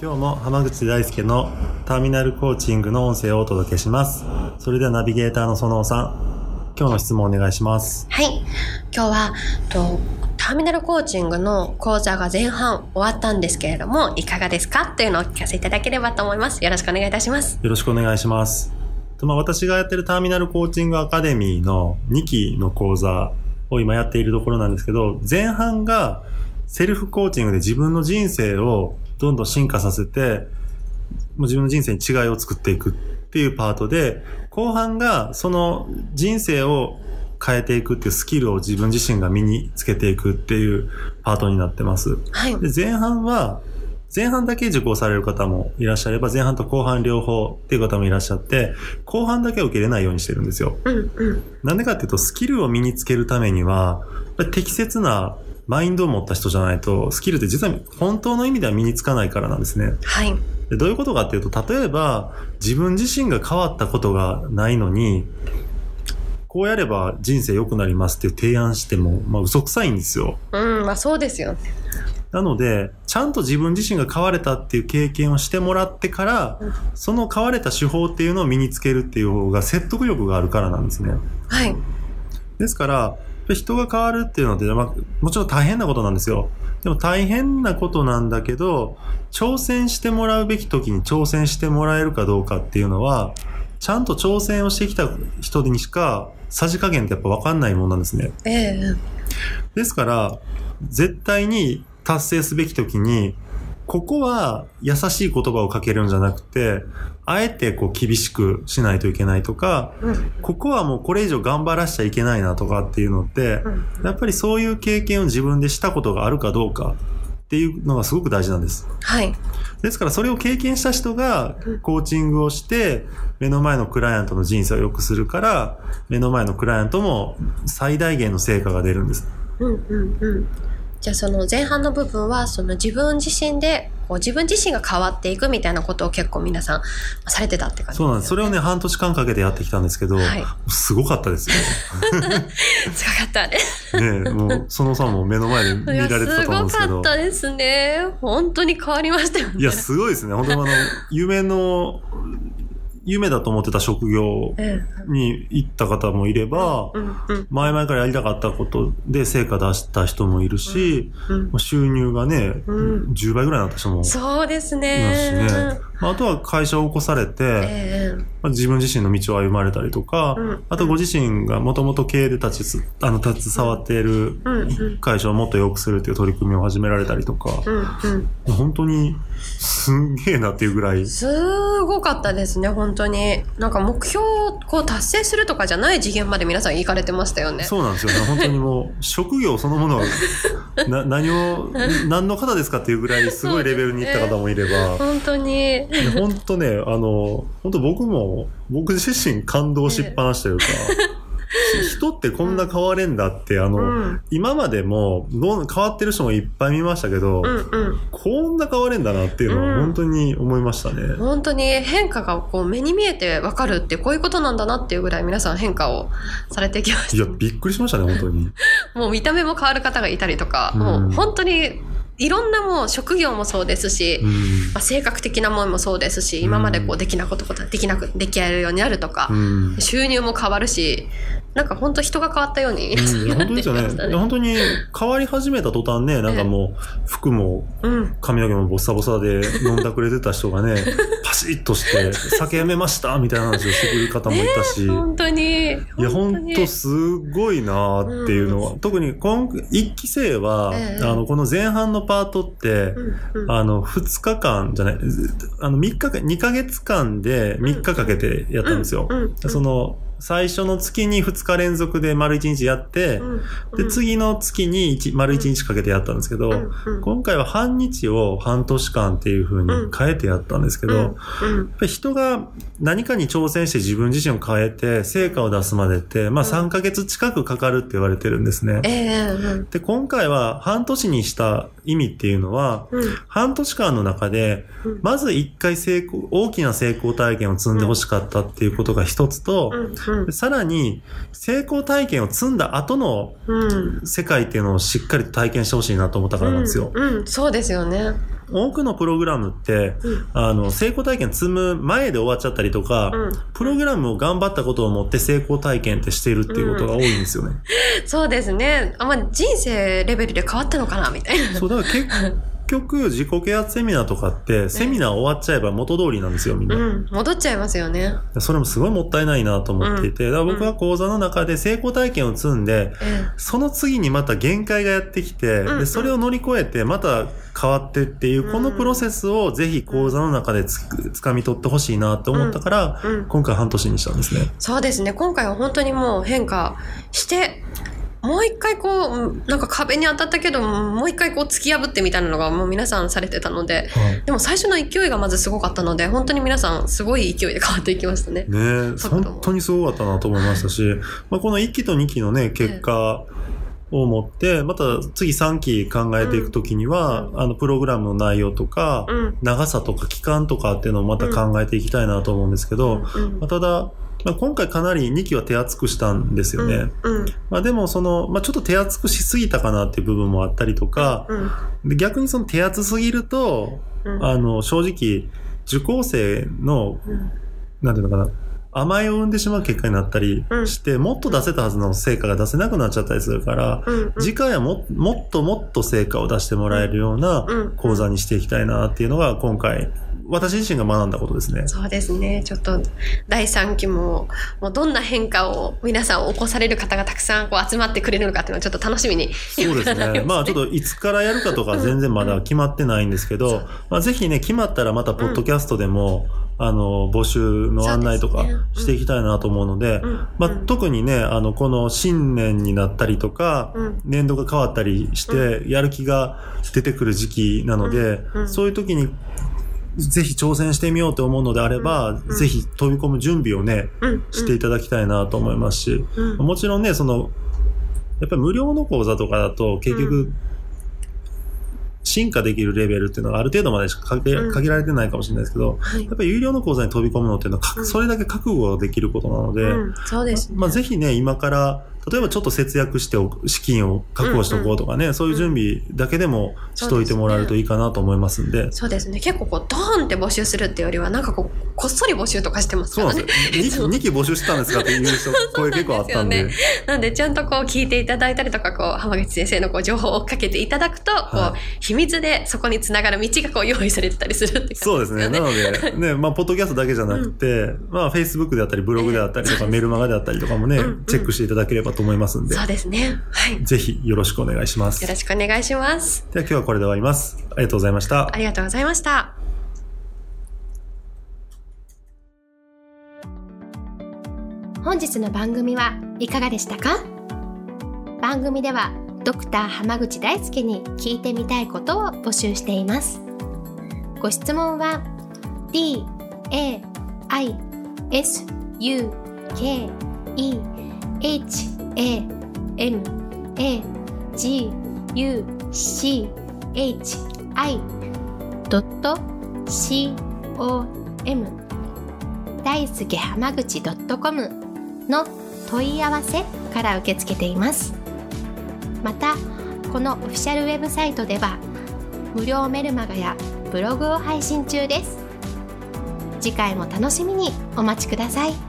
今日も浜口大輔のターミナルコーチングの音声をお届けしますそれではナビゲーターの園尾さん今日の質問お願いしますはい今日はとターミナルコーチングの講座が前半終わったんですけれども、いかがですか？というのをお聞かせいただければと思います。よろしくお願いいたします。よろしくお願いします。まあ、私がやってるターミナルコーチングアカデミーの2期の講座を今やっているところなんですけど、前半がセルフコーチングで自分の人生をどんどん進化させて、もう自分の人生に違いを作っていくっていうパートで、後半がその人生を変えていくっていうスキルを自分自身が身につけていくっていうパートになってます。はい。で、前半は、前半だけ受講される方もいらっしゃれば、前半と後半両方っていう方もいらっしゃって、後半だけは受けれないようにしてるんですよ。うんうん。なんでかっていうと、スキルを身につけるためには、適切なマインドを持った人じゃないと、スキルって実は本当の意味では身につかないからなんですね。はい。でどういうことかっていうと、例えば、自分自身が変わったことがないのに、こうやれば人生良くなりますって提案しても、まあ嘘くさいんですよ。うん、まあそうですよね。なので、ちゃんと自分自身が変われたっていう経験をしてもらってから、その変われた手法っていうのを身につけるっていう方が説得力があるからなんですね。はい。ですから、人が変わるっていうので、まあ、もちろん大変なことなんですよ。でも大変なことなんだけど、挑戦してもらうべき時に挑戦してもらえるかどうかっていうのは、ちゃんと挑戦をしてきた人にしか、さじ加減ってやっぱ分かんないもんなんですね。ええですから、絶対に達成すべき時に、ここは優しい言葉をかけるんじゃなくて、あえてこう厳しくしないといけないとか、うん、ここはもうこれ以上頑張らしちゃいけないなとかっていうのって、うん、やっぱりそういう経験を自分でしたことがあるかどうかっていうのがすごく大事なんです。はい。ですからそれを経験した人がコーチングをして目の前のクライアントの人生を良くするから目の前のクライアントも最大限の成果が出るんです。うんうんうん。じゃあその前半の部分はその自分自身でこう自分自身が変わっていくみたいなことを結構皆さんされてたって感じ、ね、そうなんです。それをね、半年間かけてやってきたんですけど、はい、すごかったですよ。すごかったね。ねもう、そのさんも目の前で見られてたと思うんですけど。すごかったですね。本当に変わりましたよね。いや、すごいですね。本当にあの、夢の夢だと思ってた職業に行った方もいれば、前々からやりたかったことで成果出した人もいるし、収入がね、10倍ぐらいになった人もそうですね。いますしね。あとは会社を起こされて、えー、まあ、自分自身の道を歩まれたりとか、うん、あとご自身がもともと経営で立ちあの携わっている会社をもっと良くするという取り組みを始められたりとか、本当にすんげえなっていうぐらい。すごかったですね、本当に。なんか目標をこう達成するとかじゃない次元まで皆さん行かれてましたよね。そうなんですよね。本当にもう、職業そのものは、な何を、何の方ですかっていうぐらいすごいレベルに行った方もいれば。ね、本当に。本当ね、あの、本当僕も、僕自身感動しっぱなしというか、人ってこんな変われんだって、あの、うん、今までもど変わってる人もいっぱい見ましたけど、うんうん、こんな変われんだなっていうのは本当に思いましたね。うん、本当に変化がこう目に見えてわかるってこういうことなんだなっていうぐらい皆さん変化をされてきました。いや、びっくりしましたね、本当に。もう見た目も変わる方がいたりとか、うん、もう本当にいろんなもう職業もそうですし、うん、まあ、性格的なものもそうですし、今までこうできなことことできなく、できやるようになるとか、うん、収入も変わるし、なんか本当人が変わったように、うん、本当ですよね。本当に変わり始めた途端ね、なんかもう服も髪の毛もボッサボサで飲んだくれてた人がね、パシッとして酒やめましたみたいな話をしてくれる方もいたし、本当に。いや、本当すごいなっていうのは、特に今一期生は、あの、この前半のパートって、うんうん、あの、2日間じゃない、あの、3日間、2ヶ月間で3日かけてやったんですよ。その、最初の月に2日連続で丸1日やって、で、次の月に一丸1日かけてやったんですけど、うんうん今回は半日を半年間っていう風に変えてやったんですけど、うんやっぱり人が何かに挑戦して自分自身を変えて成果を出すまでって、まあうん。3ヶ月近くかかるって言われてるんですね。で、今回は半年にした意味っていうのは、うん。半年間の中でうん、まず一回成功、大きな成功体験を積んでほしかったっていうことが一つと、うんでさらに成功体験を積んだ後のうん世界っていうのをしっかりと体験してほしいなと思ったからなんですよ。うん、うんそうですよね。多くのプログラムって、うんあの、成功体験積む前で終わっちゃったりとか、うんプログラムを頑張ったことをもって成功体験ってしているっていうことが多いんですよね。そうですね。あ、まあ、人生レベルで変わったのかなみたいな。そう、だから結局、自己啓発セミナーとかって、セミナー終わっちゃえば元通りなんですよ、みんな。うん、戻っちゃいますよね。それもすごいもったいないなと思っていて、だから僕は講座の中で成功体験を積んで、えその次にまた限界がやってきて、うんでそれを乗り越えてまた変わってっていう、うん。このプロセスをぜひ講座の中でつ掴み取ってほしいなと思ったから、今回半年にしたんですね。そうですね。今回は本当にもう変化して、もう一回こううん、なんか壁に当たったけど、もう一回こう突き破ってみたいなのがもう皆さんされてたので、でも最初の勢いがまずすごかったので、本当に皆さんすごい勢いで変わっていきましたね。ね本当にすごかったなと思いましたし、まあ、この1期と2期のね、結果を持って、また次3期考えていくときには、うん。あの、プログラムの内容とか、うん。長さとか期間とかっていうのをまた考えていきたいなと思うんですけど、うん。まあ、ただ、まあ、今回かなり2期は手厚くしたんですよね。うん。まあでもその、まあちょっと手厚くしすぎたかなっていう部分もあったりとか、うん。で逆にその手厚すぎると、うん。あの、正直、受講生の、うんなんていうのかな、甘えを生んでしまう結果になったりして、もっと出せたはずの成果が出せなくなっちゃったりするから、うん。次回はももっともっと成果を出してもらえるようなうん講座にしていきたいなっていうのが今回、私自身が学んだことですね。そうですね。ちょっと、第3期も、もうどんな変化を皆さん起こされる方がたくさんこう集まってくれるのかっていうのをちょっと楽しみに。そうですね。まあちょっといつからやるかとか全然まだ決まってないんですけど、まあぜひね、決まったらまたポッドキャストでも、あの、募集の案内とかしていきたいなと思うので、うん。まあ特にね、あの、この新年になったりとか、うん。年度が変わったりして、やる気が出てくる時期なので、うん。うん。そういう時に、ぜひ挑戦してみようと思うのであれば、うんぜひ飛び込む準備をね、うん。していただきたいなと思いますし、うん。もちろんね、その、やっぱり無料の講座とかだと結う局、進化できるレベルっていうのがある程度までしか限られてないかもしれないですけど、はいやっぱり有料の講座に飛び込むのっていうのはそれだけ覚悟できることなので、うん、そうですね。まあぜひね、今から、例えばちょっと節約しておく資金を確保しておこうとかね、そういう準備だけでもしといてもらえるといいかなと思いますんで。そうですね。結構こう、ドーンって募集するっていうよりは、なんかこう、こっそり募集とかしてますからねそうなんで。すよ。2, 期募集してたんですかっていう人、声結構あったんで。なんで、ちゃんとこう、聞いていただいたりとか、こう、浜口先生のこう、情報を追っかけていただくと、こはう、秘密でそこにつながる道がこう、用意されてたりするって感じそうですね。なので、ね、まあ、ポッドキャストだけじゃなくて、まあ、Facebook であったり、ブログであったりとか、メルマガであったりとかもねうんうん、チェックしていただければと思いますんでそ、うですね。はい。ぜひよろしくお願いします。ではよろしくお願いします。今日はこれで終わります。ありがとうございましたあ。りがとうございました。本日の番組はいかがでしたか？番組ではドクター濱口大輔に聞いてみたいことを募集していますご質問は d a i s u k e h a m a g u c h i. c o m. 大輔濱口 .com の問い合わせから受け付けています。またこのオフィシャルウェブサイトでは無料メルマガやブログを配信中です。次回も楽しみにお待ちください